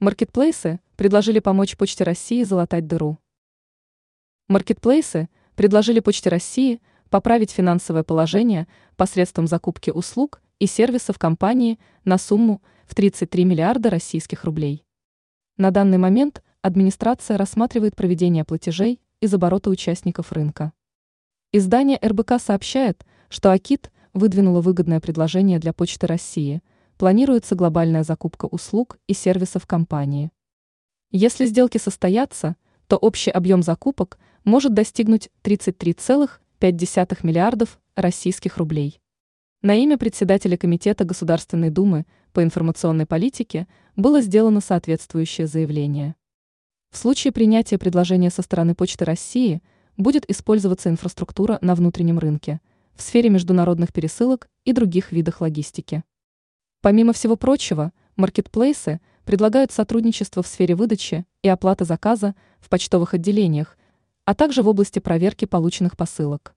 Маркетплейсы предложили помочь Почте России залатать дыру. Маркетплейсы предложили Почте России поправить финансовое положение посредством закупки услуг и сервисов компании на сумму в 33 миллиарда российских рублей. На данный момент администрация рассматривает проведение платежей из оборота участников рынка. Издание РБК сообщает, что Акит выдвинула выгодное предложение для Почты России – планируется глобальная закупка услуг и сервисов компании. Если сделки состоятся, то общий объем закупок может достигнуть 33,5 миллиардов российских рублей. На имя председателя Комитета Государственной Думы по информационной политике было сделано соответствующее заявление. В случае принятия предложения со стороны Почты России будет использоваться инфраструктура на внутреннем рынке, в сфере международных пересылок и других видах логистики. Помимо всего прочего, маркетплейсы предлагают сотрудничество в сфере выдачи и оплаты заказа в почтовых отделениях, а также в области проверки полученных посылок.